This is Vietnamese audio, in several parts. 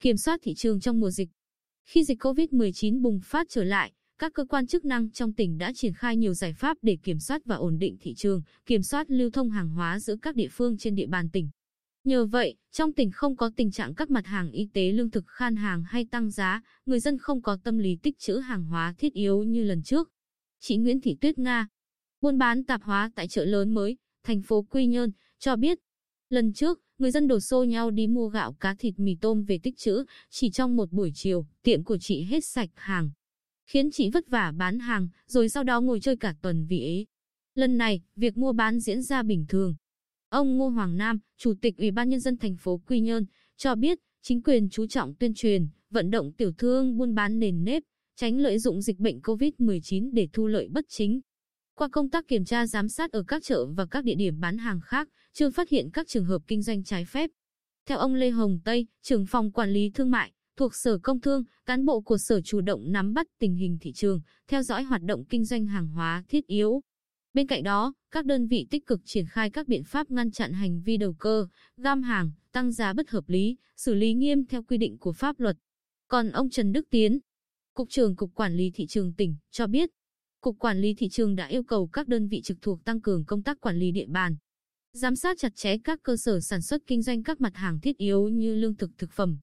Kiểm soát thị trường trong mùa dịch. Khi dịch COVID-19 bùng phát trở lại, các cơ quan chức năng trong tỉnh đã triển khai nhiều giải pháp để kiểm soát và ổn định thị trường, kiểm soát lưu thông hàng hóa giữa các địa phương trên địa bàn tỉnh. Nhờ vậy, trong tỉnh không có tình trạng các mặt hàng y tế lương thực khan hàng hay tăng giá, người dân không có tâm lý tích trữ hàng hóa thiết yếu như lần trước. Chị Nguyễn Thị Tuyết Nga, buôn bán tạp hóa tại chợ lớn mới, thành phố Quy Nhơn, cho biết, lần trước, người dân đổ xô nhau đi mua gạo cá thịt mì tôm về tích trữ, chỉ trong một buổi chiều, tiệm của chị hết sạch hàng. Khiến chị vất vả bán hàng, rồi sau đó ngồi chơi cả tuần vì ế. Lần này, việc mua bán diễn ra bình thường. Ông Ngô Hoàng Nam, Chủ tịch Ủy ban Nhân dân thành phố Quy Nhơn, cho biết chính quyền chú trọng tuyên truyền, vận động tiểu thương buôn bán nền nếp, tránh lợi dụng dịch bệnh COVID-19 để thu lợi bất chính. Qua công tác kiểm tra giám sát ở các chợ và các địa điểm bán hàng khác, chưa phát hiện các trường hợp kinh doanh trái phép. Theo ông Lê Hồng Tây, trưởng phòng quản lý thương mại, thuộc Sở Công Thương, cán bộ của Sở chủ động nắm bắt tình hình thị trường, theo dõi hoạt động kinh doanh hàng hóa thiết yếu. Bên cạnh đó, các đơn vị tích cực triển khai các biện pháp ngăn chặn hành vi đầu cơ, gam hàng, tăng giá bất hợp lý, xử lý nghiêm theo quy định của pháp luật. Còn ông Trần Đức Tiến, Cục trưởng Cục Quản lý Thị trường tỉnh, cho biết, Cục Quản lý Thị trường đã yêu cầu các đơn vị trực thuộc tăng cường công tác quản lý địa bàn, giám sát chặt chẽ các cơ sở sản xuất kinh doanh các mặt hàng thiết yếu như lương thực thực phẩm,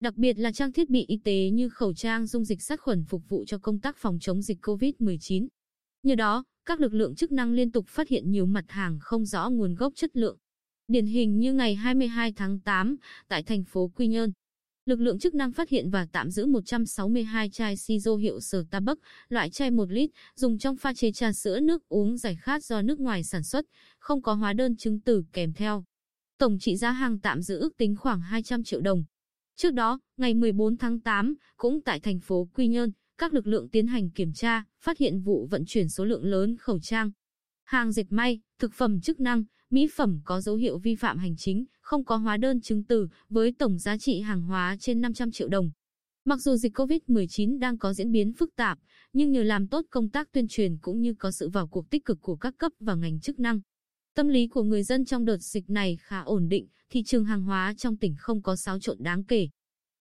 đặc biệt là trang thiết bị y tế như khẩu trang dung dịch sát khuẩn phục vụ cho công tác phòng chống dịch COVID-19. Nhờ đó, các lực lượng chức năng liên tục phát hiện nhiều mặt hàng không rõ nguồn gốc chất lượng. Điển hình như ngày 22 tháng 8, tại thành phố Quy Nhơn, lực lượng chức năng phát hiện và tạm giữ 162 chai Sizo hiệu Starbucks, loại chai 1 lít, dùng trong pha chế trà sữa nước uống giải khát do nước ngoài sản xuất, không có hóa đơn chứng từ kèm theo. Tổng trị giá hàng tạm giữ ước tính khoảng 200 triệu đồng. Trước đó, ngày 14 tháng 8, cũng tại thành phố Quy Nhơn, các lực lượng tiến hành kiểm tra, phát hiện vụ vận chuyển số lượng lớn khẩu trang, hàng dệt may, thực phẩm chức năng, mỹ phẩm có dấu hiệu vi phạm hành chính, không có hóa đơn chứng từ, với tổng giá trị hàng hóa trên 500 triệu đồng. Mặc dù dịch COVID-19 đang có diễn biến phức tạp, nhưng nhờ làm tốt công tác tuyên truyền cũng như có sự vào cuộc tích cực của các cấp và ngành chức năng. Tâm lý của người dân trong đợt dịch này khá ổn định, thị trường hàng hóa trong tỉnh không có xáo trộn đáng kể.